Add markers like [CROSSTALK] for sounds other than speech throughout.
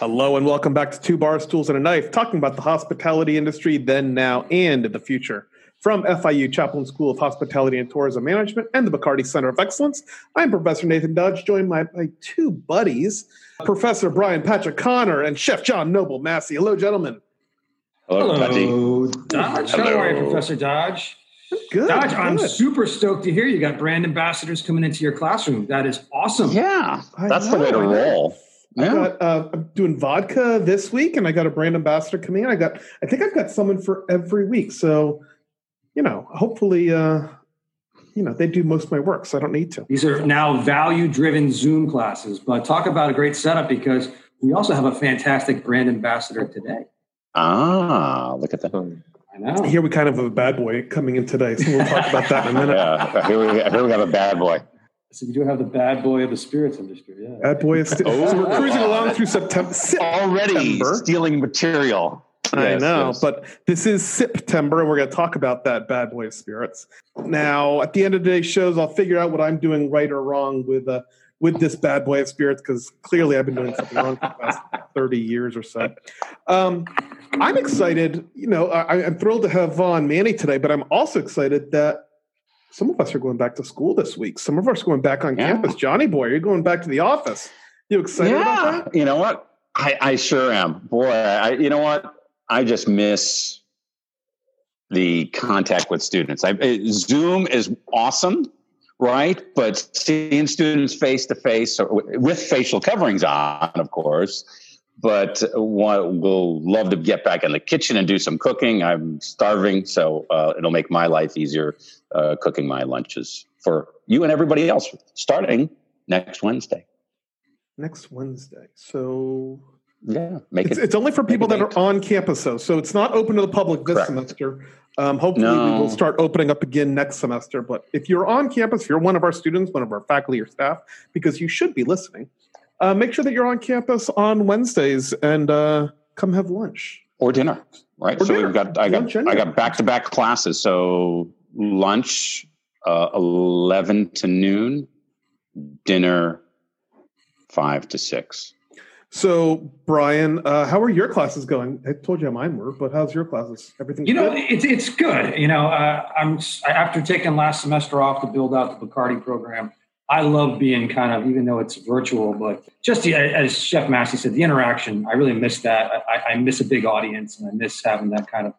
Hello and welcome back to Two Bar Stools and a Knife, talking about the hospitality industry then, now, and in the future. From FIU Chaplin School of Hospitality and Tourism Management and the Bacardi Center of Excellence, I'm Professor Nathan Dodge, joined by my two buddies, Professor Brian Patrick Connor and Chef John Noble Masi. Hello, gentlemen. Hello, Hello Dodge. Hello. How are you, Professor Dodge? Good. Dodge, good. I'm super stoked to hear you got brand ambassadors coming into your classroom. That is awesome. Yeah, I that's know, the way to I know. roll. I Yeah. got, uh, I'm doing vodka this week, and I got a brand ambassador coming in. I got, I think I've got someone for every week. So, you know, hopefully, uh, you know, they do most of my work, so I don't need to. These are now value driven Zoom classes, but talk about a great setup because we also have a fantastic brand ambassador today. Ah, look at that. I know. Here we kind of have a bad boy coming in today, so we'll talk about that in a minute. [LAUGHS] Yeah, here we, here we have a bad boy. So we do have the bad boy of the spirits industry. Yeah. Bad boy is. Oh. so we're cruising along through September. Already September. stealing material. I Yes, know, yes. but this is September, and we're going to talk about that bad boy of spirits. Now, at the end of today's shows, I'll figure out what I'm doing right or wrong with uh, with this bad boy of spirits because clearly I've been doing something wrong for the past thirty years or so. Um, I'm excited. You know, I, I'm thrilled to have Vaughn Manny today, but I'm also excited that some of us are going back to school this week. Some of us are going back on Yeah. campus. Johnny boy, you're going back to the office. You excited about yeah, that? you know what? I, I sure am. Boy, I, you know what? I just miss the contact with students. I, Zoom is awesome, right? But seeing students face to face with facial coverings on, of course. But we'll love to get back in the kitchen and do some cooking. I'm starving, so uh, it'll make my life easier uh, cooking my lunches for you and everybody else starting next Wednesday. Next Wednesday. So Yeah, make It's, it. it's only for people that are on campus, though. So it's not open to the public this Correct. semester. Um, hopefully, we will start opening up again next semester. But if you're on campus, if you're one of our students, one of our faculty or staff, because you should be listening, uh, make sure that you're on campus on Wednesdays and uh, come have lunch. or dinner, right? Or so dinner. we've got I Lunch got I got back to back classes. So lunch uh, eleven to noon, dinner five to six. So, Brian, uh, how are your classes going? I told you how mine were, but how's your classes? Everything You know, good? it's it's good. You know, uh, I'm after taking last semester off to build out the Bacardi program. I love being kind of, even though it's virtual, but just the, as Chef Masi said, the interaction. I really miss that. I, I miss a big audience, and I miss having that kind of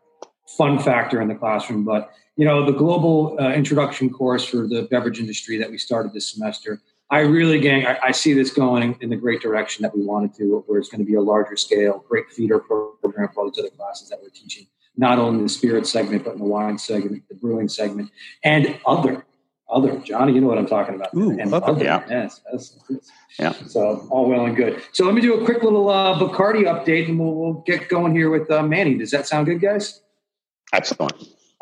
fun factor in the classroom. But you know, the global uh, introduction course for the beverage industry that we started this semester. I really, gang, I, I see this going in the great direction that we wanted to, where it's going to be a larger scale, great feeder program for all these other classes that we're teaching not only in the spirit segment, but in the wine segment, the brewing segment, and other. Other. Johnny, you know what I'm talking about. Ooh, and other. Yeah. Yes, yes, yes. Yeah. So all well and good. So let me do a quick little uh, Bacardi update and we'll, we'll get going here with uh, Manny. Does that sound good, guys? Excellent.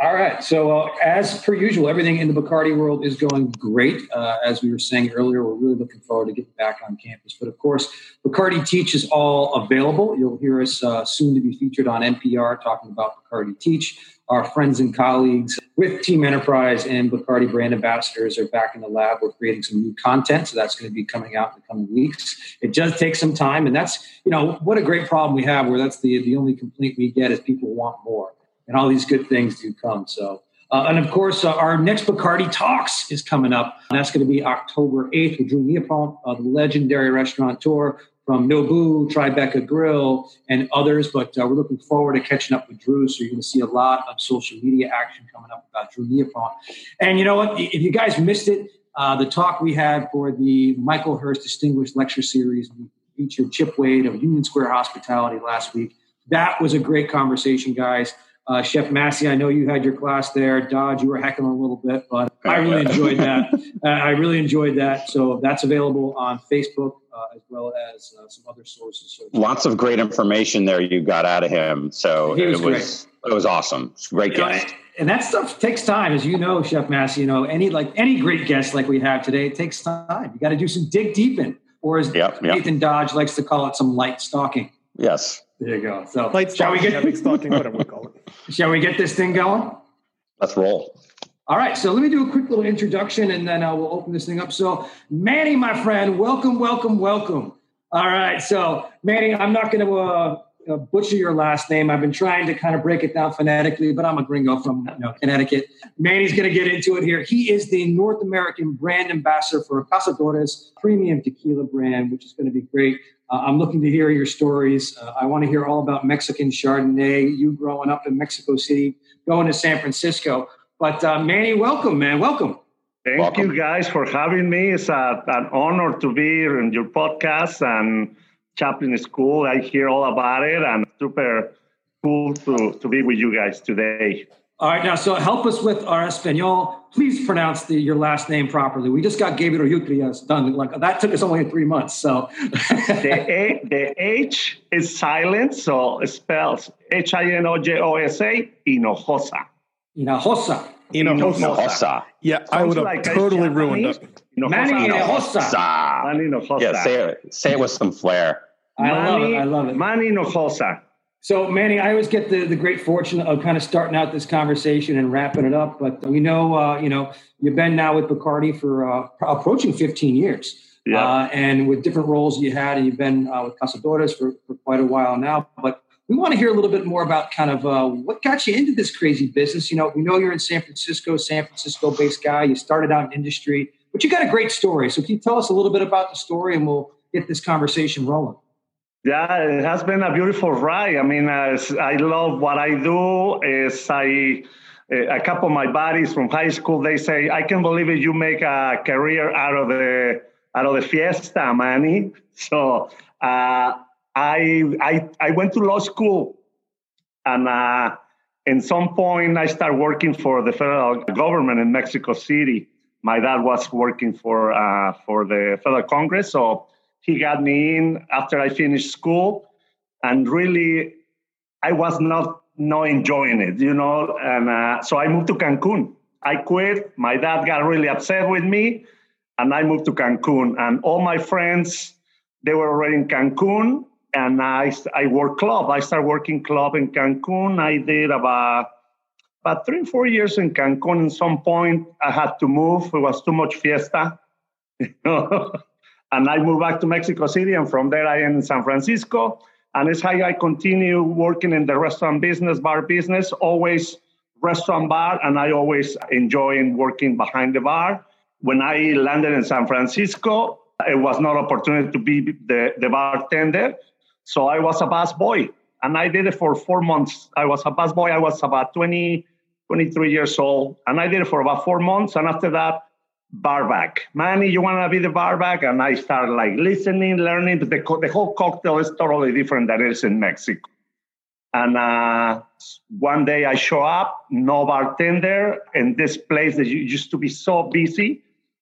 All right. So, uh, as per usual, everything in the Bacardi world is going great. Uh, as we were saying earlier, we're really looking forward to getting back on campus. But of course, Bacardi Teach is all available. You'll hear us uh, soon to be featured on NPR talking about Bacardi Teach. Our friends and colleagues with Team Enterprise and Bacardi brand ambassadors are back in the lab. We're creating some new content, so that's going to be coming out in the coming weeks. It does take some time, and that's you know what a great problem we have, where that's the the only complaint we get is people want more and all these good things do come. So, uh, and of course, uh, our next Bacardi Talks is coming up. That's going to be October 8th with Drew Nieporent, a legendary restaurateur from Nobu, Tribeca Grill, and others. But uh, we're looking forward to catching up with Drew. So you're going to see a lot of social media action coming up about Drew Nieporent. And you know what? If you guys missed it, uh, the talk we had for the Michael Hurst Distinguished Lecture Series, we featured Chip Wade of Union Square Hospitality last week. That was a great conversation, guys. Uh, Chef Masi, I know you had your class there. Dodge, you were heckling a little bit, but I really enjoyed that. [LAUGHS] Uh, I really enjoyed that. So that's available on Facebook uh, as well as uh, some other sources. So Lots of great information there you got out of him. So He was it was it was awesome. It's a Great You know, guest. and that stuff takes time, as you know, Chef Masi. You know, any like any great guest like we have today, it takes time. You got to do some dig deep in, or as Yep, yep. Nathan Dodge likes to call it, some light stalking. Yes. There you go. So Light shall we stalking, get heavy stalking, whatever we call it. Shall we get this thing going? Let's roll. All right, so let me do a quick little introduction and then uh, we'll open this thing up. So, Manny, my friend, welcome, welcome, welcome. All right, so Manny, I'm not going to uh, uh, butcher your last name. I've been trying to kind of break it down phonetically, but I'm a gringo from you know, Connecticut. Manny's going to get into it here. He is the North American brand ambassador for Cazadores premium tequila brand, which is going to be great. Uh, I'm looking to hear your stories. Uh, I want to hear all about Mexican Chardonnay, you growing up in Mexico City, going to San Francisco. But uh, Manny, welcome, man. Welcome. Thank welcome. you guys for having me. It's a, an honor to be in your podcast and Chaplin School. I hear all about it and super cool to, to be with you guys today. All right, now, so help us with our Espanol. Please pronounce the, your last name properly. We just got Gabriel Utrias done. Like that took us only three months. So the, A, the H is silent, so it spells H I N O J O S A Hinojosa. Hinojosa. Hinojosa. Yeah, I would have like totally ruined it. Manny Hinojosa. Manny Hinojosa. Yeah, say it, say it with some flair. I love it. I love it. Manny Hinojosa. So, Manny, I always get the, the great fortune of kind of starting out this conversation and wrapping it up. But we know, uh, you know, you've been now with Bacardi for uh, approaching 15 years. Yeah. Uh, and with different roles you had, and you've been uh, with Cazadores for, for quite a while now. But we want to hear a little bit more about kind of uh, what got you into this crazy business. You know, we know you're in San Francisco, San Francisco based guy. You started out in industry, but you got a great story. So, can you tell us a little bit about the story and we'll get this conversation rolling? Yeah, it has been a beautiful ride. I mean, I love what I do. Is I a couple of my buddies from high school they say, "I can't believe it. You make a career out of the out of the fiesta, Manny." [LAUGHS] So uh, I I I went to law school, and uh, in some point I started working for the federal government in Mexico City. My dad was working for uh, for the federal Congress, so he got me in after I finished school, and really, I was not not enjoying it, you know. And uh, so I moved to Cancun. I quit. My dad got really upset with me, and I moved to Cancun. And all my friends, they were already in Cancun, and I I worked club. I started working club in Cancun. I did about about three four years in Cancun. At some point, I had to move. It was too much fiesta. [LAUGHS] You know? And I moved back to Mexico City, and from there I am in San Francisco. And it's how I continue working in the restaurant business, bar business, always restaurant bar, and I always enjoy working behind the bar. When I landed in San Francisco, it was not opportunity to be the, the bartender. So I was a bus boy, and I did it for four months. I was a bus boy. I was about 20, 23 years old, and I did it for about four months. And after that, barback. Manny, you want to be the barback? And I started like listening, learning. But the, the whole cocktail is totally different than it is in Mexico. And uh, one day I show up, no bartender, in this place that used to be so busy.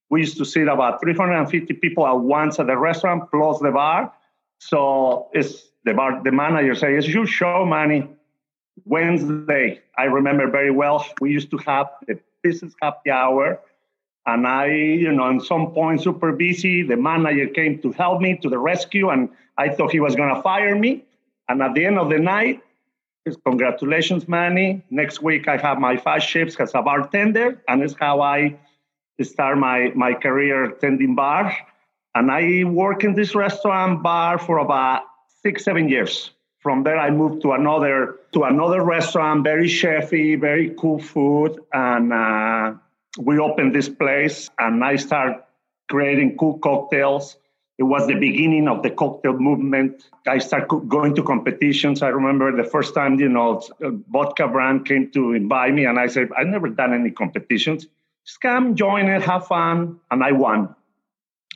We used to sit about 350 people at once at the restaurant, plus the bar. So it's the bar, the manager says, "It's your show, Manny." Wednesday, I remember very well. We used to have the business happy hour and I, you know, at some point, super busy. The manager came to help me to the rescue, and I thought he was going to fire me. And at the end of the night, congratulations, Manny. Next week, I have my five shifts as a bartender, and it's how I start my, my career tending bar. And I work in this restaurant bar for about six, seven years. From there, I moved to another to another restaurant, very chefy, very cool food, and uh, we opened this place and I started creating cool cocktails. It was the beginning of the cocktail movement. I started going to competitions. I remember the first time, you know, vodka brand came to invite me, and I said, I've never done any competitions. Just come, join it, have fun. And I won.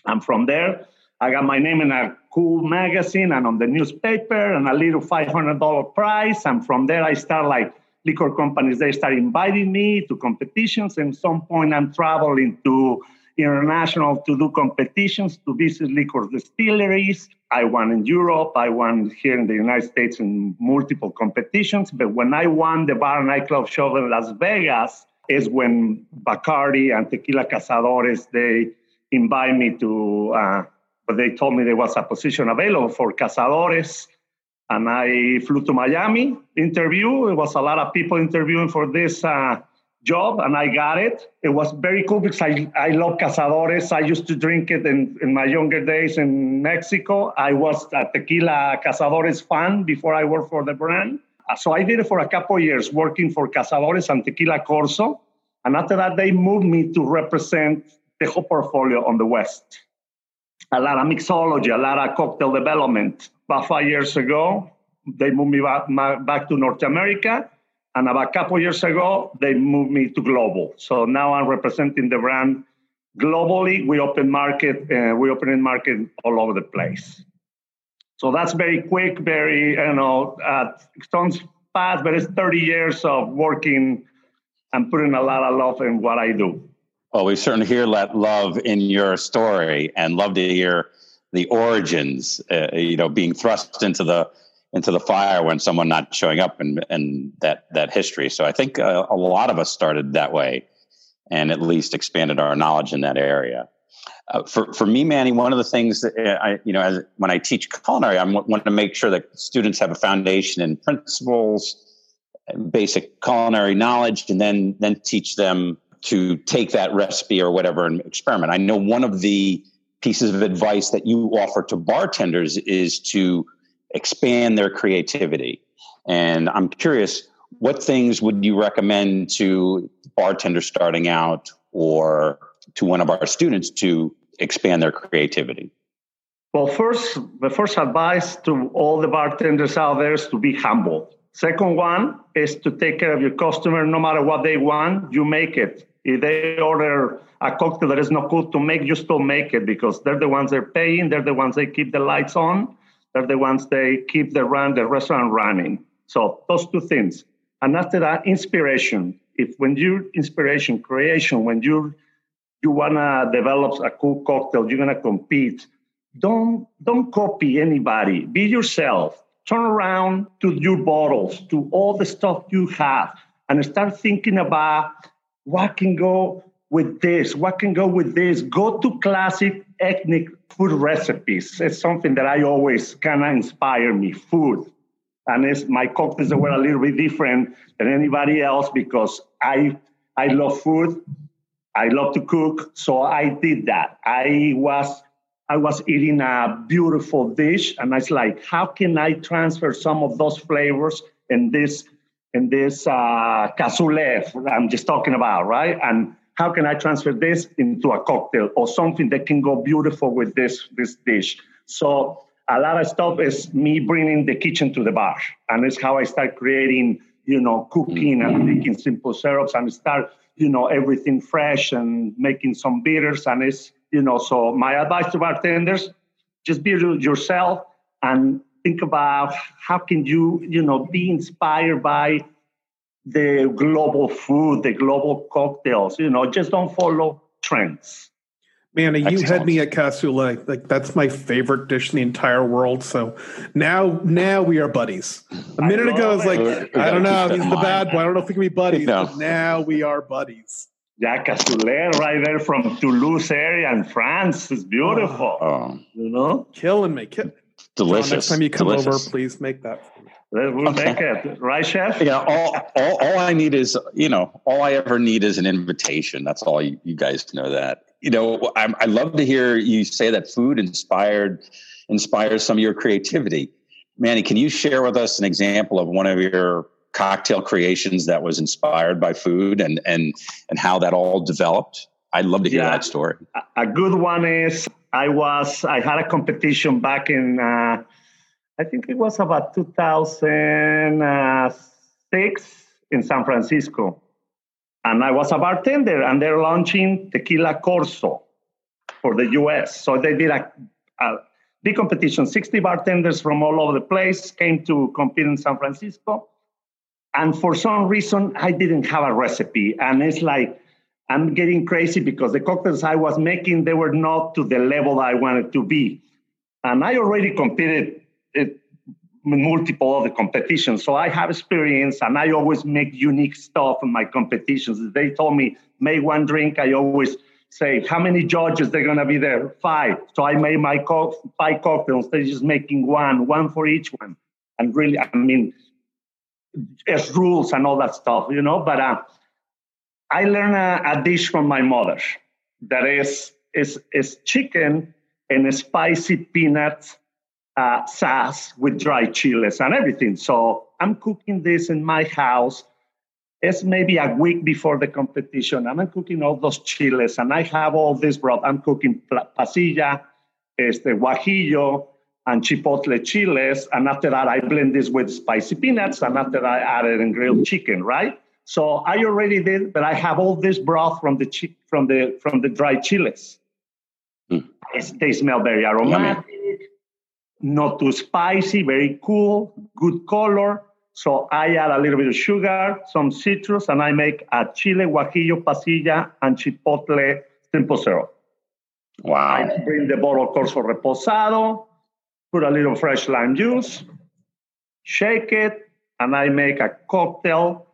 And from there, I got my name in a cool magazine and on the newspaper and a little $500 prize. And from there, I started like liquor companies, they start inviting me to competitions. And some point I'm traveling to international to do competitions, to visit liquor distilleries. I won in Europe. I won here in the United States in multiple competitions. But when I won the bar nightclub show in Las Vegas, is when Bacardi and Tequila Cazadores, they invite me to, uh, but they told me there was a position available for Cazadores and I flew to Miami, interview. It was a lot of people interviewing for this uh, job and I got it. It was very cool because I, I love cazadores. I used to drink it in, in my younger days in Mexico. I was a tequila cazadores fan before I worked for the brand. So I did it for a couple of years working for cazadores and tequila Corzo. And after that, they moved me to represent the whole portfolio on the West. A lot of mixology, a lot of cocktail development. About five years ago, they moved me back, back to North America and about a couple years ago, they moved me to global. So now I'm representing the brand globally. We open market, uh, we open in market all over the place. So that's very quick, very, you know, uh, sounds fast, but it's 30 years of working and putting a lot of love in what I do. Well, we certainly hear that love in your story and love to hear the origins, uh, you know, being thrust into the into the fire when someone not showing up and and that that history. So I think uh, a lot of us started that way, and at least expanded our knowledge in that area. Uh, for for me, Manny, one of the things that uh, I you know as when I teach culinary, I want to make sure that students have a foundation in principles, basic culinary knowledge, and then then teach them to take that recipe or whatever and experiment. I know one of the pieces of advice that you offer to bartenders is to expand their creativity. And I'm curious, what things would you recommend to bartenders starting out or to one of our students to expand their creativity? Well, first, the first advice to all the bartenders out there is to be humble. Second one is to take care of your customer no matter what they want, you make it. If they order a cocktail that is not good to make, you still make it because they're the ones they're paying, they're the ones they keep the lights on. They're the ones they keep the run the restaurant running. So those two things. And after that, inspiration. If when you inspiration, creation, when you you wanna develop a cool cocktail, you're gonna compete. Don't don't copy anybody. Be yourself. Turn around to your bottles, to all the stuff you have, and start thinking about what can go with this, what can go with this. Go to classic ethnic food recipes. It's something that I always kind of inspire me. Food, and it's my cocktails were a little bit different than anybody else because I I love food. I love to cook, so I did that. I was I was eating a beautiful dish, and I was like, how can I transfer some of those flavors in this in this uh, cassoulet I'm just talking about, right? And how can I transfer this into a cocktail or something that can go beautiful with this this dish? So a lot of stuff is me bringing the kitchen to the bar, and it's how I start creating, you know, cooking and mm-hmm. making simple syrups and start, you know, everything fresh and making some bitters. And it's, you know, so my advice to bartenders: just be yourself and think about how can you, you know, be inspired by the global food, the global cocktails. You know, just don't follow trends. Man, you Excellent. had me at cassoulet. Like that's my favorite dish in the entire world. So now, now we are buddies. A minute ago, I was like, I don't know, he's the bad boy. I don't know if we can be [LAUGHS] buddies. No. But now we are buddies. Yeah, cassoulet right there from Toulouse area in France is beautiful. Oh. You know, killing me. Kill- Delicious. John, next time you come Delicious. over, please make that. We'll okay. make it, right, chef? Yeah. All, all, all I need is, you know, all I ever need is an invitation. That's all you, you guys know that. You know, I, I love to hear you say that food inspired inspires some of your creativity. Manny, can you share with us an example of one of your cocktail creations that was inspired by food and and and how that all developed? I'd love to hear yeah, that story. A good one is I was I had a competition back in. Uh, I think it was about 2006 in San Francisco. And I was a bartender, and they're launching Tequila Corzo for the US. So they did a, a big competition. 60 bartenders from all over the place came to compete in San Francisco. And for some reason, I didn't have a recipe. And it's like, I'm getting crazy because the cocktails I was making, they were not to the level I wanted to be. And I already competed it, multiple other competitions. So I have experience and I always make unique stuff in my competitions. They told me make one drink, I always say how many judges they're gonna be there? Five. So I made my co- five cocktails. They're just making one, one for each one. And really, I mean, as rules and all that stuff, you know. But uh, I learned a, a dish from my mother that is is is chicken and spicy peanut uh, sauce with dry chilies and everything. So I'm cooking this in my house. It's maybe a week before the competition. I'm cooking all those chiles and I have all this broth. I'm cooking pasilla, este, guajillo, and chipotle chiles. And after that, I blend this with spicy peanuts. And after that, I added in grilled chicken, right? So I already did, but I have all this broth from the chi- from the from the dry chiles. Mm. They smell very aromatic, Yummy. not too spicy, very cool, good color. So I add a little bit of sugar, some citrus, and I make a chile guajillo pasilla and chipotle simple syrup. Wow. I bring the bottle Corzo reposado, put a little fresh lime juice, shake it, and I make a cocktail.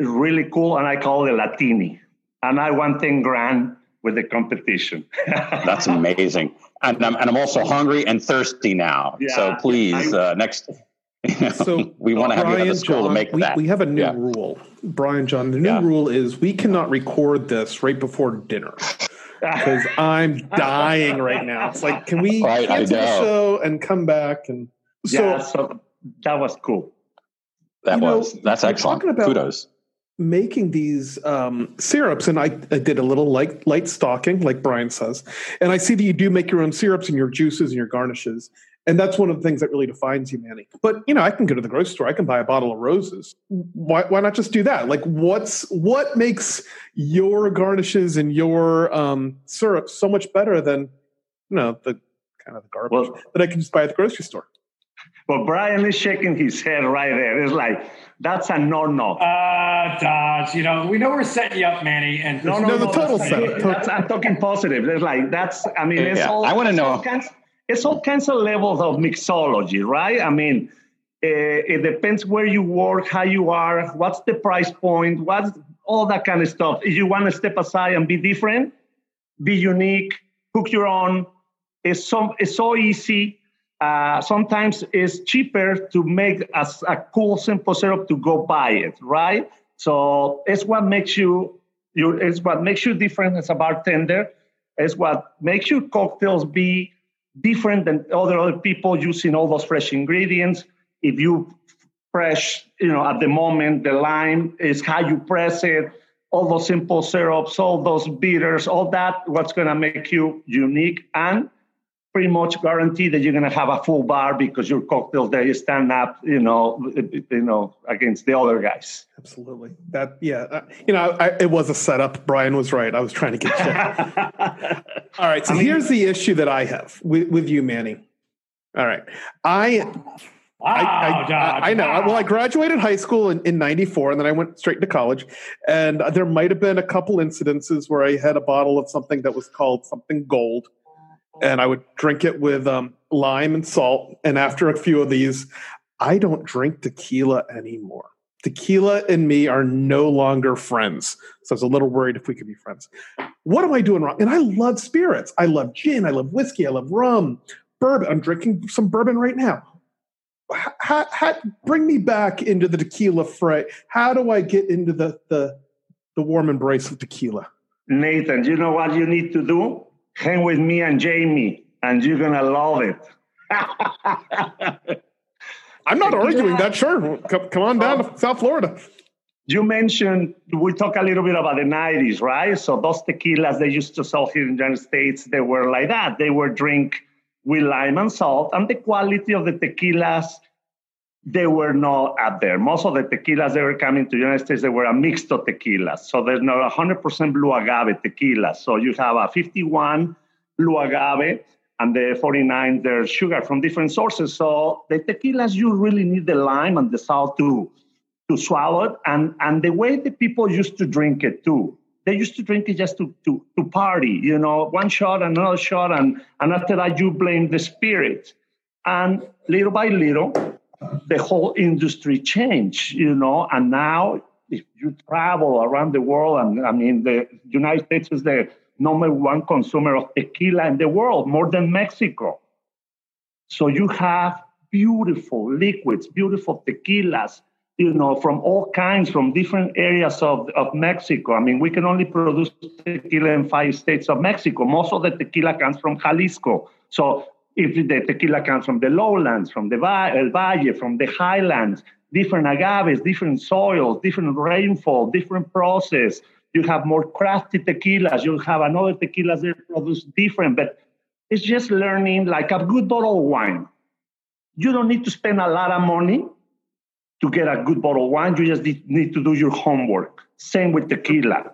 It's really cool, and I call it Latini. And I won 10 grand with the competition. [LAUGHS] That's amazing. And I'm, and I'm also hungry and thirsty now. Yeah, so please, uh, next [LAUGHS] so we want to have Brian, you at the school John, to make we, that. We have a new yeah. rule, Brian John. The new yeah. rule is we cannot record this right before dinner [LAUGHS] because I'm dying right now. It's like, can we right, cancel the show and come back? And so, yeah, so that was cool. That was know, that's excellent. About Kudos. Making these um, syrups, and I, I, did a little light light stocking, like Brian says, and I see that you do make your own syrups and your juices and your garnishes. And that's one of the things that really defines you, Manny. But you know, I can go to the grocery store. I can buy a bottle of Rose's. Why, why not just do that? Like, what's what makes your garnishes and your um, syrup so much better than you know the kind of the garbage well, that I can just buy at the grocery store? Well, Brian is shaking his head right there. It's like that's a no-no. Uh, Dodge. You know, we know we're setting you up, Manny. And no, no, no, no the total set. I'm talking positive. It's like that's. I mean, it's yeah. all. I want to know it's all kinds of levels of mixology, right? I mean, uh, it depends where you work, how you are, what's the price point, what's all that kind of stuff. If you want to step aside and be different, be unique, cook your own, it's so it's so easy. Uh, sometimes it's cheaper to make a, a cool simple syrup to go buy it, right? So it's what makes you you it's what makes you different as a bartender. It's what makes your cocktails be different than other other people using all those fresh ingredients. If you fresh, you know, at the moment, the lime is how you press it, all those simple syrups, all those bitters, all that, what's to make you unique and pretty much guarantee that you're going to have a full bar because your cocktails there you stand up you know you know against the other guys. Absolutely. That yeah uh, you know I, it was a setup. Brian was right. I was trying to get you. [LAUGHS] All right so I mean, here's the issue that i have with, with you manny. All right. I Wow, I, I, I, know. Wow. Well, I graduated high school in, in 94 and then I went straight to college. And there might have been a couple incidences where I had a bottle of something that was called something gold and I would drink it with um, lime and salt. And after a few of these, I don't drink tequila anymore. Tequila and me are no longer friends. So I was a little worried if we could be friends. What am I doing wrong? And I love spirits. I love gin. I love whiskey. I love rum, bourbon. I'm drinking some bourbon right now. Bring me back into the tequila fray. How do I get into the, the, the warm embrace of tequila? Nathan, do you know what you need to do? Hang with me and Jamie, and you're gonna love it. [LAUGHS] I'm not arguing that. Sure, come, come on down to oh. South Florida. You mentioned we talk a little bit about the 90s, right? So those tequilas they used to sell here in the United States, they were like that. They were drink with lime and salt, and the quality of the tequilas they were not up there. Most of the tequilas that were coming to the United States, they were a mixed of tequilas. So there's not 100% blue agave tequila. So you have a 51 blue agave and the 49 there's sugar from different sources. So the tequilas, you really need the lime and the salt to, to swallow it. And, and the way the people used to drink it too. They used to drink it just to, to, to party, you know, one shot, and another shot, and, and after that you blame the spirit. And little by little, the whole industry changed, you know, and now if you travel around the world, and I mean, the United States is the number one consumer of tequila in the world, more than Mexico. So you have beautiful liquids, beautiful tequilas. you know, from all kinds, from different areas of, of Mexico. I mean, we can only produce tequila in five states of Mexico. Most of the tequila comes from Jalisco. So if the tequila comes from the lowlands, from the El Valle, from the highlands, different agaves, different soils, different rainfall, different process. You have more crafty tequilas. You have another tequilas that produce different, but it's just learning like a good bottle of wine. You don't need to spend a lot of money to get a good bottle of wine. You just need to do your homework. Same with tequila.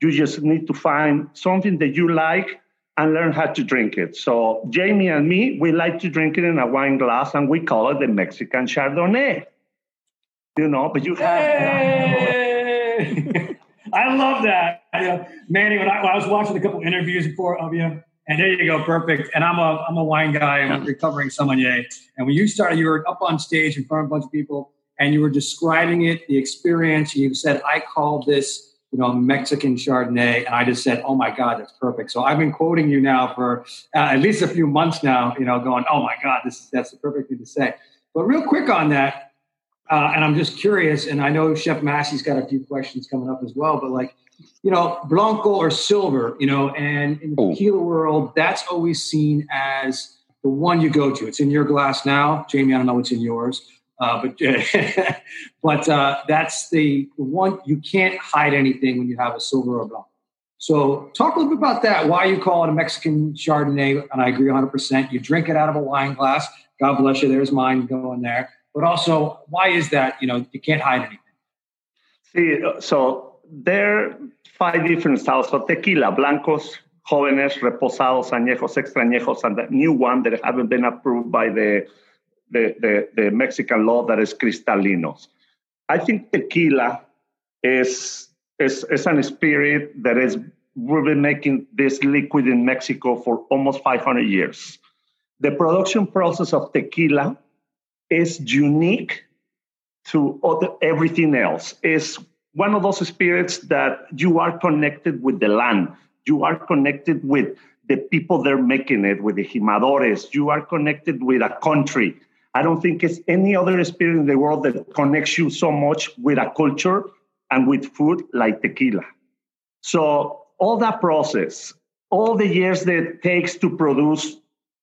You just need to find something that you like and learn how to drink it. So Jamie and me, we like to drink it in a wine glass and we call it the Mexican Chardonnay. You know, but you have. [LAUGHS] I love that. Manny, when I, when I, was watching a couple interviews before of you, and there you go, perfect. And I'm a I'm a wine guy. I'm recovering sommelier. And when you started, you were up on stage in front of a bunch of people and you were describing it, the experience. You said, I call this, you know, Mexican Chardonnay. And I just said, oh my God, that's perfect. So I've been quoting you now for uh, at least a few months now, you know, going, oh my God, this is, that's the perfect thing to say. But real quick on that, uh, and I'm just curious, and I know Chef Masi's got a few questions coming up as well, but like, you know, Blanco or silver, you know, and in the tequila world, that's always seen as the one you go to. It's in your glass now. Jamie, I don't know what's in yours. Uh, but [LAUGHS] but uh, that's the, one you can't hide anything when you have a silver or blanc. So talk a little bit about that. Why you call it a Mexican Chardonnay, and I agree 100. percent You drink it out of a wine glass. God bless you. There's mine going there. But also, why is that? You know, you can't hide anything. See, so there are five different styles of tequila: blancos, jóvenes, reposados, añejos, extrañejos, and the new one that haven't been approved by the the, the, the Mexican law that is cristalinos. I think tequila is, is, is an spirit that is we've been making this liquid in Mexico for almost 500 years. The production process of tequila is unique to other, everything else. It's one of those spirits that you are connected with the land. You are connected with the people that are making it, with the jimadores. You are connected with a country. I don't think it's any other experience in the world that connects you so much with a culture and with food like tequila. So all that process, all the years that it takes to produce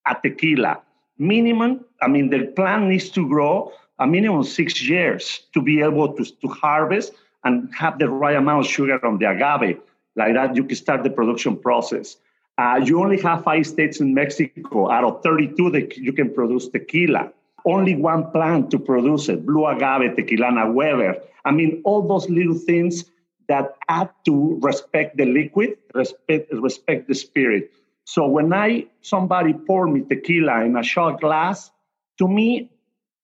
a tequila, minimum, I mean, the plant needs to grow a minimum six years to be able to, to harvest and have the right amount of sugar on the agave. Like that, you can start the production process. Uh, you only have five states in Mexico out of 32 that you can produce tequila only one plant to produce it, blue agave, tequilana, Weber. I mean, all those little things that add to respect the liquid, respect, respect the spirit. So when I somebody pour me tequila in a shot glass, to me,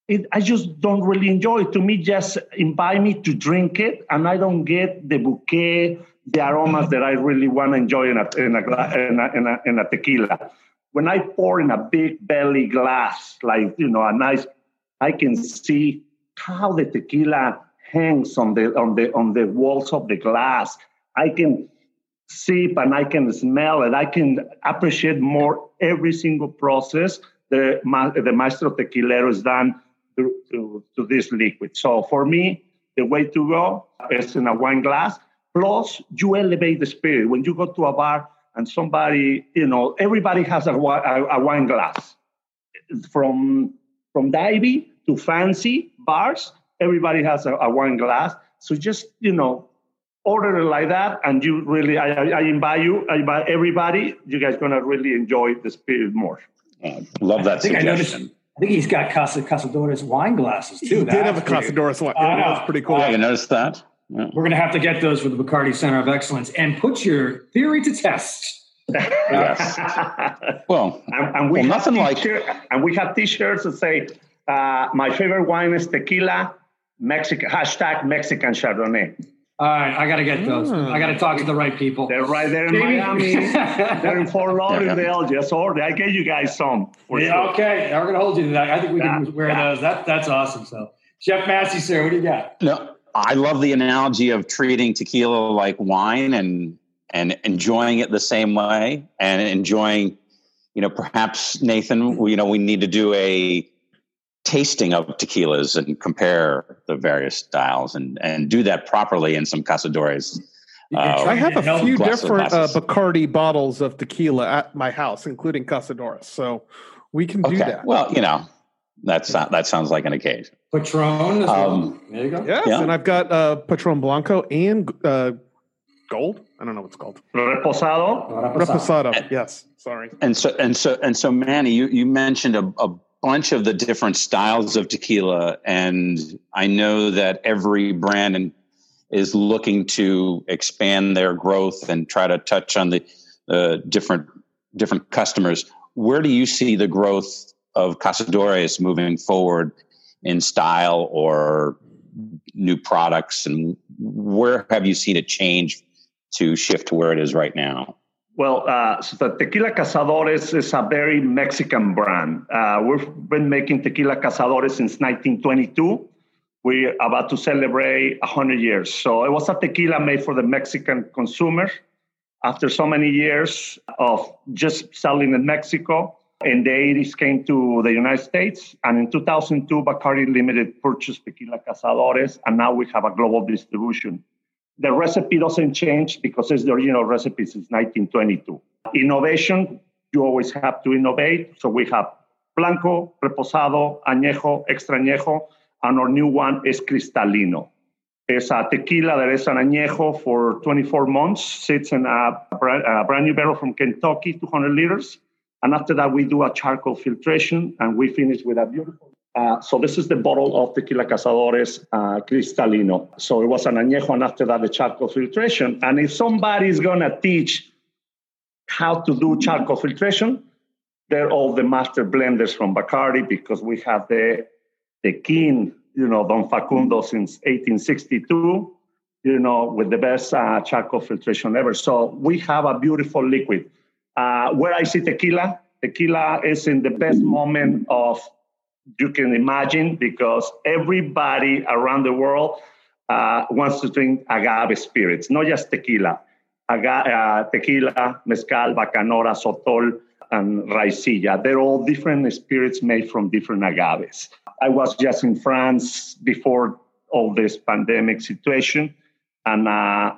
it, I just don't really enjoy it. To me, just invite me to drink it, and I don't get the bouquet, the aromas that I really want to enjoy in a, in a, in a, in a, in a tequila when I pour in a big belly glass, like you know, a nice, I can see how the tequila hangs on the on the on the walls of the glass. I can sip and I can smell it. I can appreciate more every single process the the maestro tequilero has done to, to, to this liquid. So for me, the way to go is in a wine glass. Plus, you elevate the spirit. When you go to a bar, and somebody, you know, everybody has a, a, a wine glass. From from divey to fancy bars, everybody has a, a, wine glass. So just you know, order it like that, and you really, I, I invite you, I invite everybody. You guys gonna really enjoy the spirit more. Uh, love that I think suggestion. I noticed. I think he's got Casa Cazadores wine glasses too. He did have a Cazadores wine. Yeah, that's pretty cool. Yeah, you noticed that? Yeah. We're going to have to get those for the Bacardi Center of Excellence and put your theory to test. [LAUGHS] yes. [LAUGHS] well, and, and we well, nothing like and we have T-shirts that say, uh, "My favorite wine is tequila." Mexican hashtag Mexican Chardonnay. All right, I got to get those. Mm. I got to talk to the right people. They're right there in Maybe. Miami. [LAUGHS] They're in Fort Lauderdale. Just order. I get you guys some. yeah, sure. Okay, we're going to hold you to that. I think we yeah, can wear yeah. those. That, that's awesome. So, Chef Masi, sir, what do you got? No, I love the analogy of treating tequila like wine and and enjoying it the same way and enjoying, you know, perhaps Nathan, you know, we need to do a tasting of tequilas and compare the various styles and and do that properly in some cazadores. Uh, I have a few different uh, Bacardi bottles of tequila at my house, including Cazadores. So we can do okay. that. Well, you know, that's not, that sounds like an occasion. Patron as um. There you go. Yes, yeah. and I've got uh, Patron Blanco and uh, Gold. I don't know what's called. Reposado. Reposado. Reposado. Yes. Sorry. And so and so and so, Manny, you you mentioned a, a bunch of the different styles of tequila, and I know that every brand and is looking to expand their growth and try to touch on the uh, different different customers. Where do you see the growth of Cazadores moving forward in style or new products, and where have you seen it change to shift to where it is right now? Well, uh, so the Tequila Cazadores is a very Mexican brand. Uh, we've been making Tequila Cazadores since 1922. We're about to celebrate 100 years. So it was a tequila made for the Mexican consumer. After so many years of just selling in Mexico, in the 80s came to the United States. And in 2002, Bacardi Limited purchased Tequila Cazadores, and now we have a global distribution. The recipe doesn't change because it's the original recipe since 1922. Innovation, you always have to innovate. So we have Blanco, Reposado, Añejo, Extra Añejo, and our new one is Cristalino. It's a tequila that is an añejo for 24 months, sits in a brand, a brand new barrel from Kentucky, 200 liters. And after that, we do a charcoal filtration and we finish with a beautiful. Uh, so this is the bottle of Tequila Cazadores uh, Cristalino. So it was an añejo, and after that, the charcoal filtration. And if somebody's to teach how to do charcoal filtration, they're all the master blenders from Bacardi because we have the, the king, you know, Don Facundo since 1862, you know, with the best uh, charcoal filtration ever. So we have a beautiful liquid. Uh, where I see tequila, tequila is in the best moment of you can imagine because everybody around the world uh, wants to drink agave spirits, not just tequila. Aga- uh, tequila, mezcal, bacanora, sotol, and raicilla. They're all different spirits made from different agaves. I was just in France before all this pandemic situation, and uh,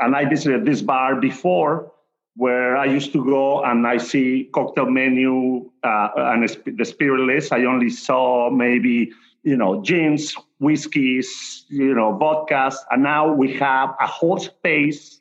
and I visited this bar before where I used to go and I see cocktail menu uh, and the spirit list. I only saw maybe you know gins, whiskeys, you know vodkas, and now we have a whole space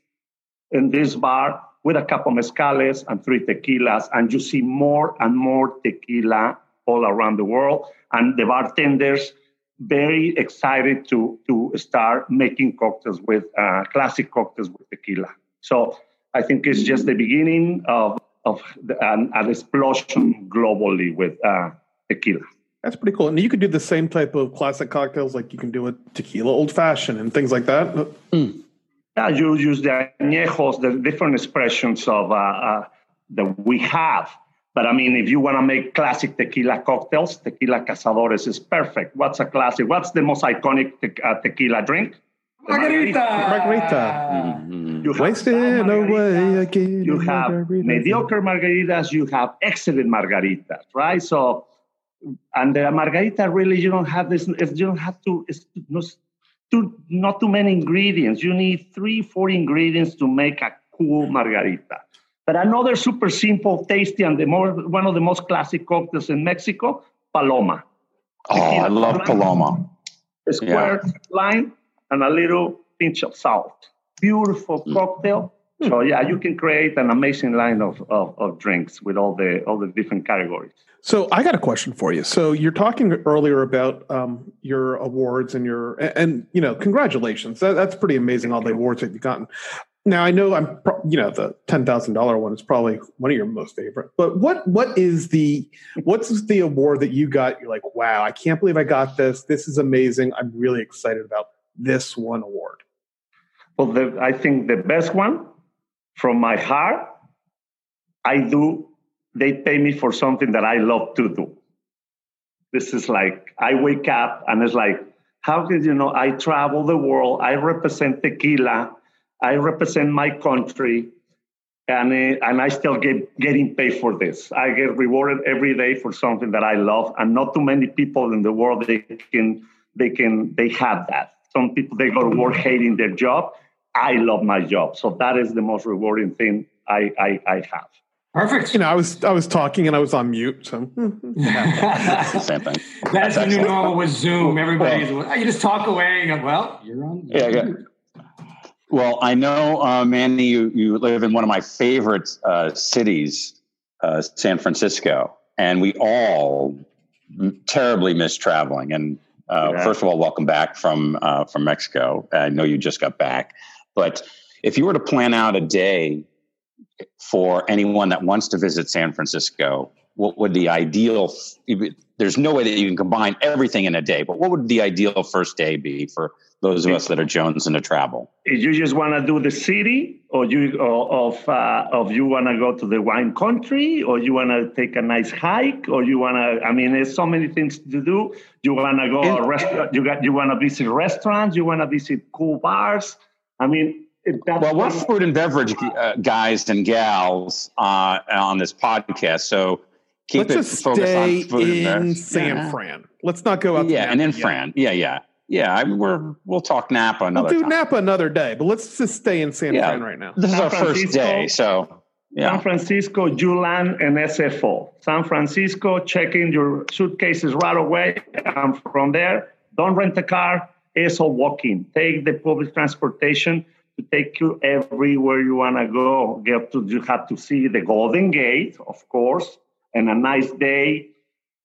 in this bar with a couple of mezcales and three tequilas, and you see more and more tequila all around the world, and the bartenders very excited to to start making cocktails with uh, classic cocktails with tequila. So I think it's just the beginning of of the, an, an, explosion globally with uh, tequila. That's pretty cool. And you could do the same type of classic cocktails like you can do with tequila, old fashioned, and things like that. Mm. Yeah, you use the añejos, the different expressions of uh, uh, that we have. But I mean, if you want to make classic tequila cocktails, tequila cazadores is perfect. What's a classic? What's the most iconic te- uh, tequila drink? Margarita. Margarita. Mm-hmm. You Wasting away again. You have margarita. mediocre margaritas. You have excellent margaritas, right? So, and the margarita really, you don't have this. If you don't have to, it's not too, not too many ingredients. You need three, four ingredients to make a cool margarita. But another super simple, tasty, and the more one of the most classic cocktails in Mexico, Paloma. Oh, I love Paloma. A square yeah. line and a little pinch of salt. Beautiful mm. cocktail. Mm. So yeah, you can create an amazing line of, of, of, drinks with all the all the different categories. So I got a question for you. So you're talking earlier about um, your awards and your and, and you know congratulations. That, that's pretty amazing all the awards that you've gotten. Now I know I'm you know the ten thousand dollar one is probably one of your most favorite. But what what is the what's the award that you got? You're like, wow, I can't believe I got this. This is amazing. I'm really excited about this one award? Well, the, I think the best one from my heart, I do, they pay me for something that I love to do. This is like, I wake up and it's like, how did you know? I travel the world, I represent tequila, I represent my country. and uh, and I still get getting paid for this. I get rewarded every day for something that I love, and not too many people in the world they can they can they have that. Some people they go to work hating their job. I love my job, so that is the most rewarding thing I I, I have. Perfect. You know, I was I was talking and I was on mute, so Same thing. [LAUGHS] That's the new excellent. normal with Zoom. Everybody's you just talk away and go, well, you're on. Yeah, yeah. Well, I know, uh, Manny, you, you live in one of my favorite uh, cities, uh, San Francisco, and we all m- terribly miss traveling. And uh, Yeah. first of all, welcome back from uh, from Mexico. I know you just got back, but if you were to plan out a day for anyone that wants to visit San Francisco, what would the ideal? There's no way that you can combine everything in a day, but what would the ideal first day be for those of us that are jonesing to travel? If you just want to do the city, or you or of uh, of you want to go to the wine country, or you want to take a nice hike, or you want to. I mean, there's so many things to do. You want to go And- a restaurant. You got. You want to visit restaurants. You want to visit cool bars. I mean, it, that's Well, we're food and beverage uh, guys and gals uh, on this podcast, so keep let's it just focused stay on food and in beverage. San yeah. Fran. Let's not go out. to Yeah, and in yet. Fran. Yeah, yeah, yeah. I we're we'll talk Napa We'll another do time. Napa another day, but let's just stay in San Yeah. Fran right now. This is San our first Francisco. day, so San. Francisco, Julan, and SFO. San Francisco, check in your suitcases right away. And from there, don't rent a car. It's all walking. Take the public transportation to take you everywhere you want to go. Get to, you have to see the Golden Gate, of course, and a nice day.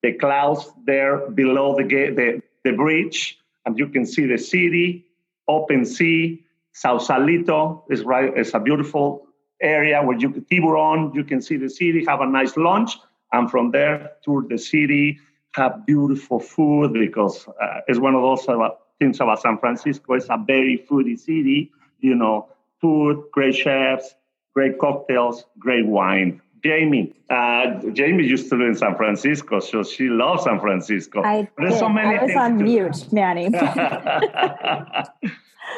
The clouds there below the gate, the, the bridge, and you can see the city, open sea. Sausalito is right. It's a beautiful area where you can Tiburon, you can see the city, have a nice lunch, and from there tour the city, have beautiful food because uh, it's one of those about, things about San Francisco. It's a very foodie city. You know, food, great chefs, great cocktails, great wine. Jamie, uh, Jamie used to live in San Francisco, so she loves San Francisco. I There's did. so many I was on to- mute, Manny. [LAUGHS]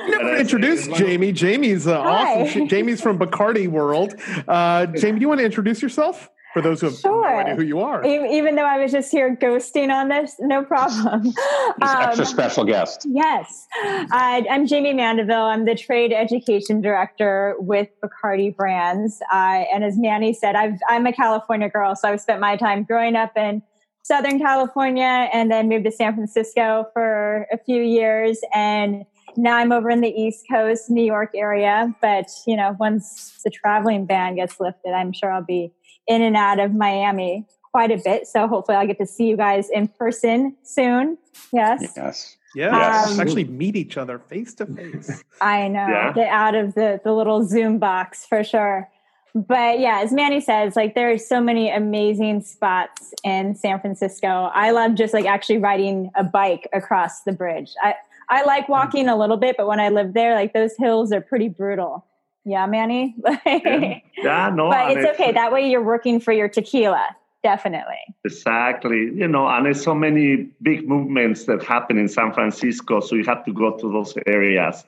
You never introduced Jamie. Jamie's uh, awesome. She- Jamie's from Bacardi World. Uh, Jamie, do you want to introduce yourself for those who have no idea who you are? Even though I was just here ghosting on this, no problem. This Um, extra special guest. Yes. Uh, I'm Jamie Mandeville. I'm the trade education director with Bacardi Brands. Uh, and as Manny said, I've, I'm a California girl, so I've spent my time growing up in Southern California and then moved to San Francisco for a few years. And now I'm over in the East Coast, New York area. But, you know, once the traveling ban gets lifted, I'm sure I'll be in and out of Miami quite a bit. So hopefully I'll get to see you guys in person soon. Yes. Yes. Yeah, Yes. actually meet each other face to face. [LAUGHS] I know. Yeah. Get out of the, the little Zoom box for sure. But yeah, as Manny says, like there are so many amazing spots in San Francisco. I love just like actually riding a bike across the bridge. I, I like walking a little bit, but when I lived there, like those hills are pretty brutal. Yeah, Manny? yeah. [LAUGHS] yeah, no, but it's okay. That way you're working for your tequila. Definitely. Exactly. You know, and there's so many big movements that happen in San Francisco. So you have to go to those areas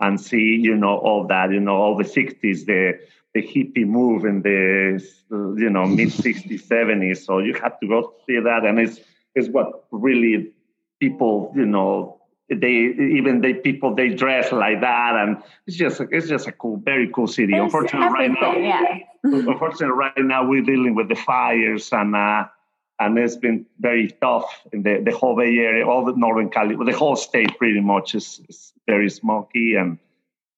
and see, you know, all that, you know, all the 60s, the the hippie move in the, you know, mid [LAUGHS] 60s, 70s. So you have to go see that. And it's, it's what really people, you know, they even they people they dress like that and it's just it's just a cool very cool city There's unfortunately right now yeah. [LAUGHS] unfortunately, right now we're dealing with the fires, and uh, and it's been very tough in the, the whole Bay Area, all the Northern Cali, the whole state pretty much is, is very smoky and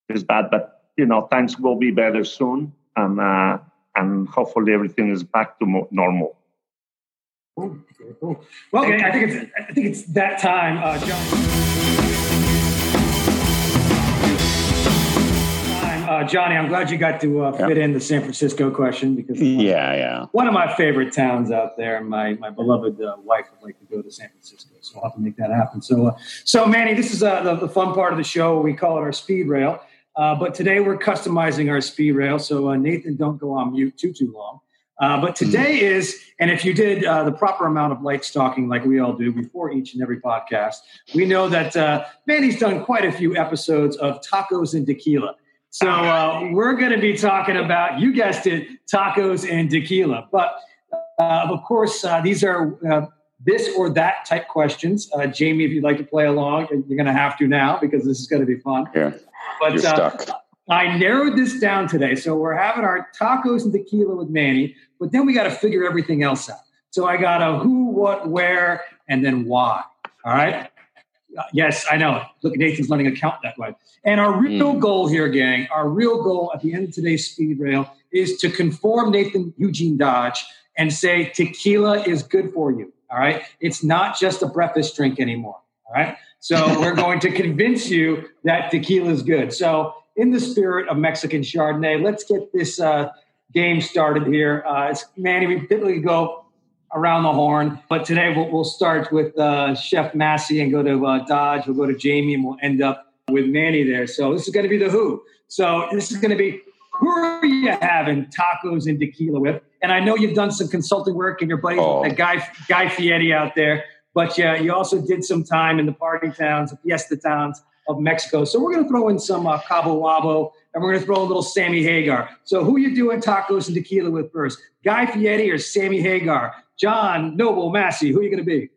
it's bad. But you know, things will be better soon, and uh, and hopefully everything is back to normal. Cool. Well, okay, I think it's I think it's that time, uh, John. Uh, Johnny, I'm glad you got to uh, fit in the San Francisco question because Yeah, yeah. one of my favorite towns out there. My my beloved uh, wife would like to go to San Francisco, so I'll have to make that happen. So, uh, so Manny, this is uh, the, the fun part of the show. We call it our speed rail, uh, but today we're customizing our speed rail. So uh, Nathan, don't go on mute too too long. Uh, but today is, and if you did uh, the proper amount of light stalking like we all do before each and every podcast, we know that uh, Manny's done quite a few episodes of tacos and tequila. So uh, we're going to be talking about, you guessed it, tacos and tequila. But uh, of course, uh, these are uh, this or that type questions. Uh, Jamie, if you'd like to play along, you're going to have to now because this is going to be fun. Yeah, But you're uh, stuck. I narrowed this down today. So we're having our tacos and tequila with Manny, but then we got to figure everything else out. So I got a who, what, where, and then why. All right. Uh, yes, I know. Look, Nathan's to count that way. And our real Mm. goal here, gang, our real goal at the end of today's speed rail is to conform Nathan Eugene Dodge and say tequila is good for you. All right. It's not just a breakfast drink anymore. All right. So [LAUGHS] we're going to convince you that tequila is good. So, in the spirit of Mexican Chardonnay, let's get this uh, game started here. Uh, it's, Manny, we typically go around the horn, but today we'll, we'll start with uh, Chef Masi and go to uh, Dodge. We'll go to Jamie and we'll end up with Manny there. So, this is going to be the who. So, this is going to be who are you having tacos and tequila with? And I know you've done some consulting work and your buddy, Oh. that guy Guy Fieri out there, but yeah, you also did some time in the party towns, the fiesta towns of Mexico. So we're going to throw in some uh, Cabo Wabo and we're going to throw a little Sammy Hagar. So who you doing tacos and tequila with first? Guy Fieri or Sammy Hagar? John Noble Masi, who are you going to be?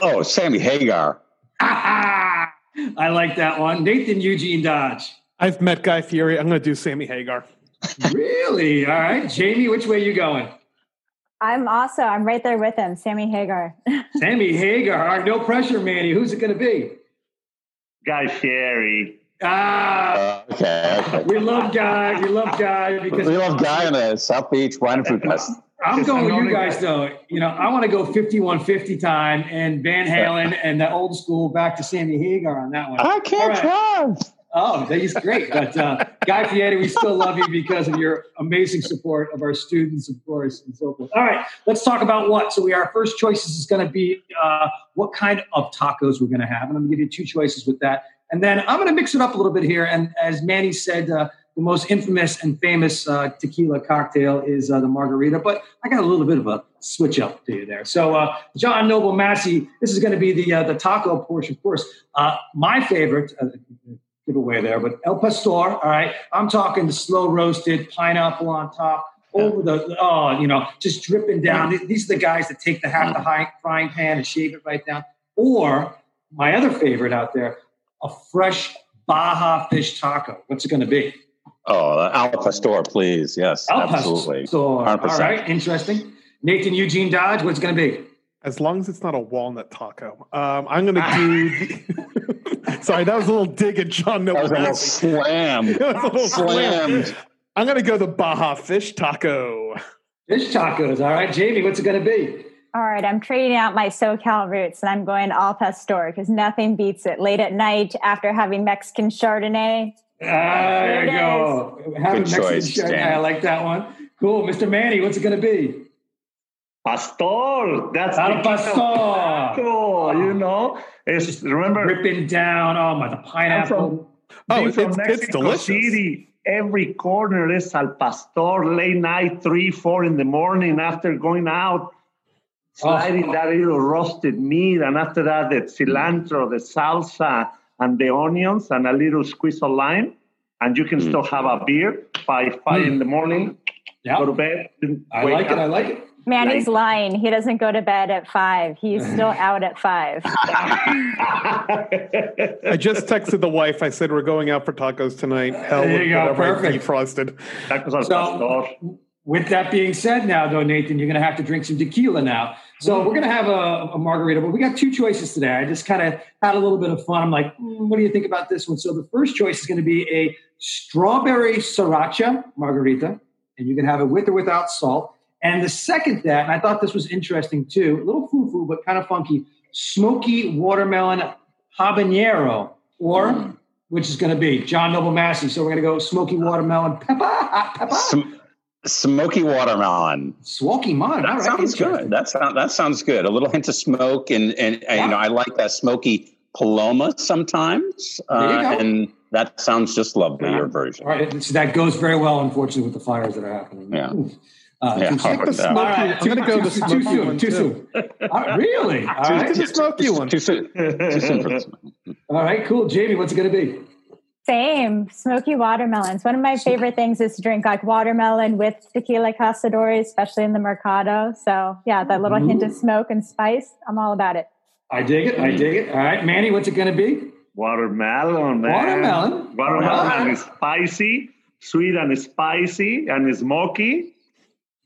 Oh, Sammy Hagar. [LAUGHS] I like that one. Nathan Eugene Dodge. I've met Guy Fieri. I'm going to do Sammy Hagar. [LAUGHS] really? All right. Jamie, which way you going? I'm also, I'm right there with him, Sammy Hagar. [LAUGHS] Sammy Hagar. All right, no pressure, Manny. Who's it going to be? Guy Fieri. Ah, Uh, okay, okay. we love Guy. We love Guy because We love Guy on the South Beach Wine and Food Fest. I'm going with you guys guy. though. You know, I want to go 5150 time and Van Halen and the old school back to Sammy Hagar on that one. I can't drive. Oh, he's great. But uh, Guy Fieri, we still love you because of your amazing support of our students, of course, and so forth. All right, let's talk about what. So we our first choices is going to be uh, what kind of tacos we're going to have, and I'm going to give you two choices with that. And then I'm going to mix it up a little bit here. And as Manny said, uh, the most infamous and famous uh, tequila cocktail is uh, the margarita. But I got a little bit of a switch up to you there. So uh, John Noble Masi, this is going to be the uh, the taco portion, of course. Uh, my favorite. Uh, giveaway there, but El Pastor. All right, I'm talking the slow roasted pineapple on top, over the oh, you know, just dripping down. These are the guys that take the half the high frying pan and shave it right down. Or my other favorite out there, a fresh Baja fish taco. What's it going to be? Oh, Al Pastor, please. Yes, El absolutely. Pastor. 100%. right, interesting. Nathan Eugene Dodge. What's it going to be? As long as it's not a walnut taco. Um, I'm going to do. The, [LAUGHS] sorry, that was a little dig at John That Noble. was a little slam. [LAUGHS] That was a little slam. I'm going to go the Baja Fish Taco. Fish tacos. All right, Jamie. What's it going to be? All right, I'm trading out my SoCal roots and I'm going Al Pastor because nothing beats it. Late at night after having Mexican Chardonnay. Ah, there you There it go. Having Good choice, Mexican Chardonnay. Dan. I like that one. Cool, Mr. Manny. What's it going to be? Pastor. That's Al the pastor. [LAUGHS] taco, you know. It's remember Ripping down. Oh my, the I'm pineapple. Oh, being it's, from it's, it's Mexico delicious. City. Every corner is al pastor. Late night, three, four in the morning after going out, sliding Oh. that little roasted meat, and after that the cilantro, the salsa, and the onions, and a little squeeze of lime, and you can Mm. still have a beer by five in the morning. Yeah, Go to bed. I wake like it. I like it. Manny's lying. He doesn't go to bed at five. He's [LAUGHS] still out at five. [LAUGHS] I just texted the wife. I said we're going out for tacos tonight. Hell, There with you go. Perfect. defrosted. Tacos al So- pastor. With that being said, now though, Nathan, you're going to have to drink some tequila now. So we're going to have a, a margarita, but we got two choices today. I just kind of had a little bit of fun. I'm like, "Hmm, what do you think about this one? So the first choice is going to be a strawberry sriracha margarita, and you can have it with or without salt. And the second that, and I thought this was interesting too, a little foo-foo, but kind of funky, smoky watermelon habanero, or which is going to be John Noble Masi. So we're going to go smoky watermelon pepper, hot pepper. Sm- smoky watermelon. Smoky Mon. That All right, sounds good. That sounds that sounds good. A little hint of smoke, and and, and, Yeah. you know I like that smoky paloma sometimes, There you uh, go. and that sounds just lovely. Yeah. Your version. All right, so that goes very well, unfortunately, with the fires that are happening. Yeah. Uh, Yeah, too soon. about The that? smoky, All right, I'm going to go too, the too soon. one Too too. soon. Uh, really? All Just right. get the smoky one. Too soon. Too soon for this. All right. Cool. Jamie, what's it going to be? Same. Smoky watermelons. One of my favorite things is to drink like watermelon with tequila cazadores, especially in the mercado. So yeah, that little hint of smoke and spice. I'm all about it. I dig it. I dig it. All right, Manny, what's it going to be? Watermelon, man. Watermelon. Watermelon Wow. is spicy, sweet and spicy and smoky.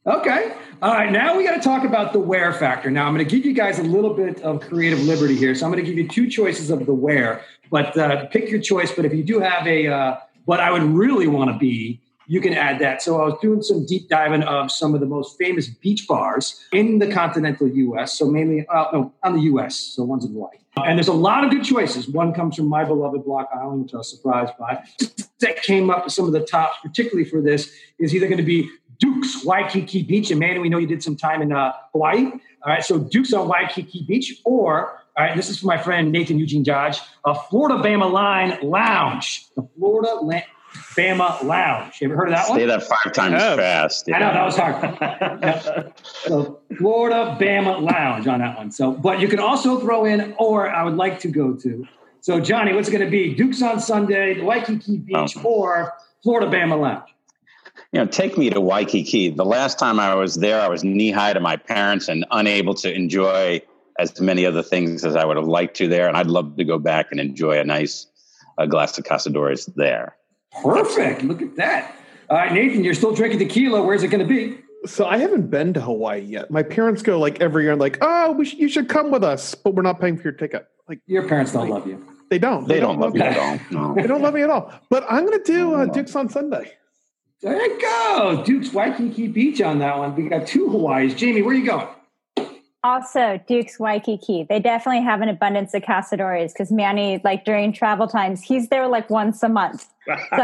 Okay. All right. Now we got to talk about the wear factor. Now I'm going to give you guys a little bit of creative liberty here. So I'm going to give you two choices of the wear, but uh, pick your choice. But if you do have a, uh, what I would really want to be, you can add that. So I was doing some deep diving of some of the most famous beach bars in the continental U.S. So mainly, uh, no, on the U.S. So one's in Hawaii. And there's a lot of good choices. One comes from my beloved Block Island, which I was surprised by. That came up with some of the tops, particularly for this, is either going to be Duke's Waikiki Beach. And Manny, we know you did some time in uh, Hawaii. All right, so Duke's on Waikiki Beach, or all right, this is for my friend Nathan Eugene Dodge, a Florida Bama Line Lounge, the Florida La- Bama Lounge. You ever heard of that one? Say that five times Yes. fast. I know that was hard. [LAUGHS] Yeah. So Florida Bama Lounge on that one. So, but you can also throw in, or I would like to go to. So, Johnny, what's it going to be? Duke's on Sunday, Waikiki Beach, Oh. or Florida Bama Lounge? You know, take me to Waikiki. The last time I was there, I was knee high to my parents and unable to enjoy as many other things as I would have liked to there. And I'd love to go back and enjoy a nice uh, glass of Cazadores there. Perfect. Look at that. All right, Nathan, you're still drinking tequila. Where's it going to be? So I haven't been to Hawaii yet. My parents go like every year, and like, oh, we sh- you should come with us, but we're not paying for your ticket. Like Your parents don't love you. they don't. They don't love me me. at all. No. They don't love me at all. But I'm going to do uh, Dukes on Sunday. There you go. Duke's Waikiki Beach on that one. We got two Hawaiis. Jamie, where are you going? Also, Duke's Waikiki. They definitely have an abundance of cazadores because Manny, like during travel times, he's there like once a month. So [LAUGHS]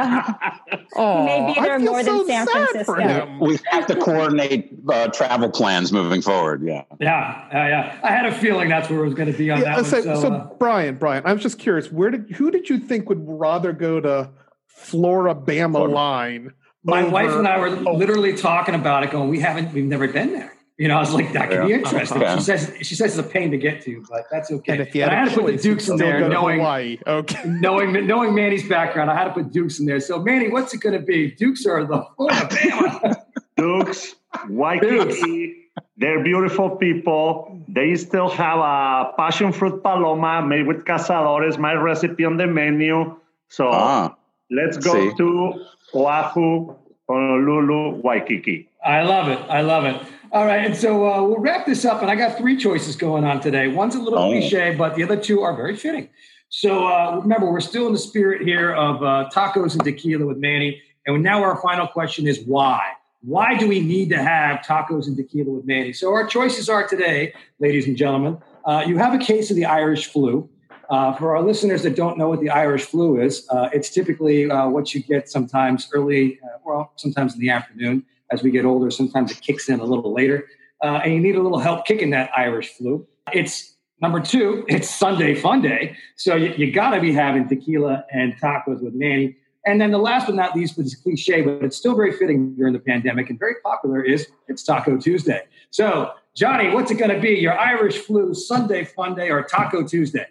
Oh, may be there I feel more than San Francisco. We have to coordinate uh, travel plans moving forward. Yeah. Yeah, yeah, yeah. I had a feeling that's where it was going to be on Yeah, that so, one. So, so uh, Brian, Brian, I was just curious. Where did who did you think would rather go to Florida Bama Florida. line? My over- wife and I were Oh. literally talking about it, going, "We haven't, we've never been there." You know, I was like, "That could be interesting." Okay. She says, "She says it's a pain to get to, but that's okay." And if you But had, I had to put the Dukes in there, knowing Hawaii. Okay. knowing knowing Manny's background. I had to put Dukes in there. So, Manny, what's it going to be? Dukes are the [LAUGHS] Florida Bama? Dukes, Waikiki, they're beautiful people. They still have a passion fruit paloma made with cazadores, my recipe on the menu. So Ah, let's go see. to Oahu, Honolulu, Waikiki. I love it. I love it. All right, and so uh, we'll wrap this up. And I got three choices going on today. One's a little Oh. cliche, but the other two are very fitting. So uh, remember, we're still in the spirit here of uh, tacos and tequila with Manny. And now our final question is why? Why do we need to have tacos and tequila with Manny? So our choices are today, ladies and gentlemen. Uh, you have a case of the Irish flu. Uh, for our listeners that don't know what the Irish flu is, uh, it's typically uh, what you get sometimes early, uh, well, sometimes in the afternoon. As we get older, sometimes it kicks in a little later, uh, and you need a little help kicking that Irish flu. It's number two. It's Sunday Fun Day, so you, you got to be having tequila and tacos with Manny. And then the last but not least, but it's cliche, but it's still very fitting during the pandemic and very popular, is it's Taco Tuesday. So, Johnny, what's it going to be? Your Irish flu Sunday Fun Day or Taco Tuesday?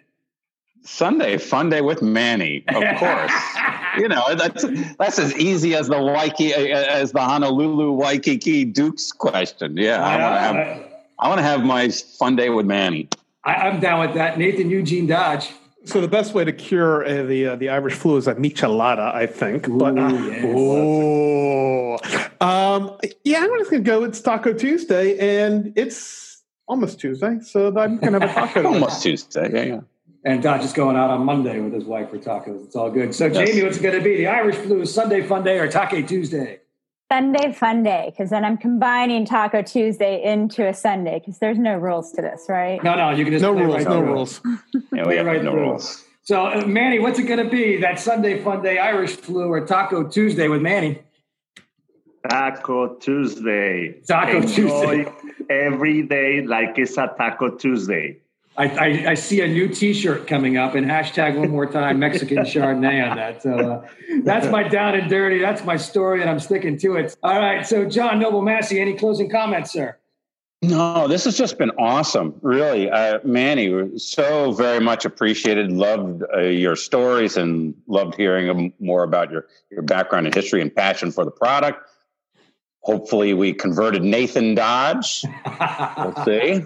Sunday, fun day with Manny, of [LAUGHS] course. you know, that's that's as easy as the Waikiki as the Honolulu Waikiki Dukes question. Yeah, I want to have I, I want to have my fun day with Manny. I, I'm down with that. Nathan Eugene Dodge. So the best way to cure uh, the uh, the Irish flu is a michelada, I think. but uh, Ooh, yes. ooh. um, yeah, I'm just gonna go. It's Taco Tuesday, and it's almost Tuesday, so I'm gonna have a taco. [LAUGHS] Almost Tuesday. Yeah, yeah. And Dodge is going out on Monday with his wife for tacos. It's all good. So, Yes. Jamie, what's it going to be? The Irish flu Sunday Fun Day or Taco Tuesday? Sunday Fun Day because then I'm combining Taco Tuesday into a Sunday because there's no rules to this, right? No, no, you can just No rules, right no through it. rules. [LAUGHS] yeah we have right no through rules. So, uh, Manny, what's it going to be? That Sunday Fun Day Irish flu or Taco Tuesday with Manny? Taco Tuesday. Taco Enjoy Tuesday. Every day like it's a Taco Tuesday. I, I, I see a new T-shirt coming up, and hashtag one more time Mexican [LAUGHS] Chardonnay on that. So uh, that's my down and dirty. That's my story, and I'm sticking to it. All right. So, John Noble Masi, any closing comments, sir? No, this has just been awesome. Really, uh, Manny, so very much appreciated. Loved uh, your stories and loved hearing more about your your background and history and passion for the product. Hopefully, we converted Nathan Dodge. [LAUGHS] we'll see.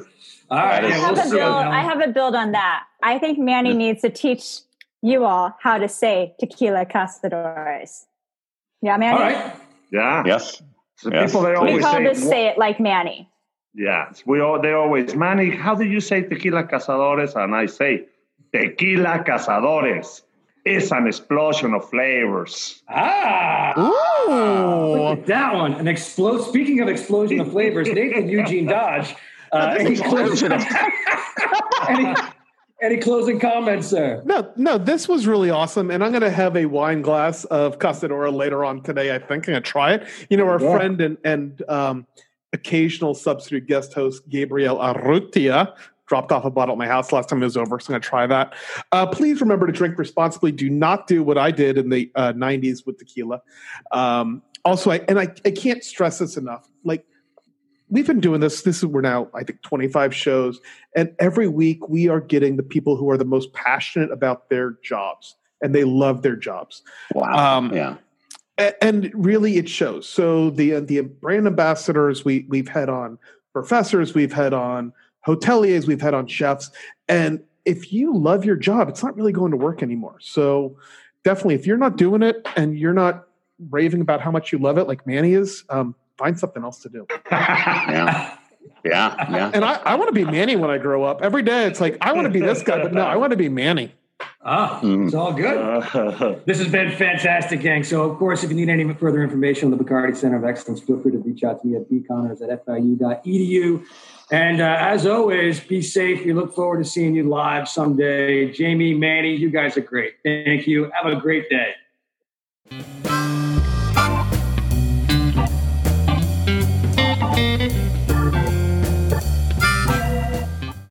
All right, I have, we'll a see. build, I have a build on that. I think Manny needs to teach you all how to say tequila castadores. Yeah, Manny? All right. Yeah. Yes. So Yes. people they We always call say, this say it like Manny. yeah, we all they always Manny. How do you say tequila cazadores? And I say tequila cazadores. It's an explosion of flavors. Ah, Ooh. look at that one. An explode. Speaking of explosion of flavors, Nathan Eugene Dodge. Uh, any, closing, [LAUGHS] any, any closing comments, sir? No, no, this was really awesome, and I'm going to have a wine glass of Castadora later on today. I think I'm going to try it. You know, our Yeah. friend and and um, occasional substitute guest host Gabriel Arrutia dropped off a bottle at my house last time it was over, so I'm going to try that. Uh, please remember to drink responsibly. Do not do what I did in the uh, '90s with tequila. Um, also, I and I, I can't stress this enough. Like we've been doing this. This is we're now I think 25 shows, and every week we are getting the people who are the most passionate about their jobs and they love their jobs. Wow. Um, yeah. And really it shows. So the the brand ambassadors we we've had on professors, we've had on hoteliers, we've had on chefs, and if you love your job, it's not really going to work anymore. So definitely, if you're not doing it and you're not raving about how much you love it, like Manny is, um, find something else to do. [LAUGHS] Yeah. Yeah. Yeah. And I, I want to be Manny when I grow up. Every day, it's like I want to be this guy, but no, I want to be Manny. Ah, Mhm. it's all good. Uh, This has been fantastic, gang. So, of course, if you need any further information on the Bacardi Center of Excellence, feel free to reach out to me at bconnors at fiu.edu. And uh, as always, be safe. We look forward to seeing you live someday. Jamie, Manny, you guys are great. Thank you. Have a great day.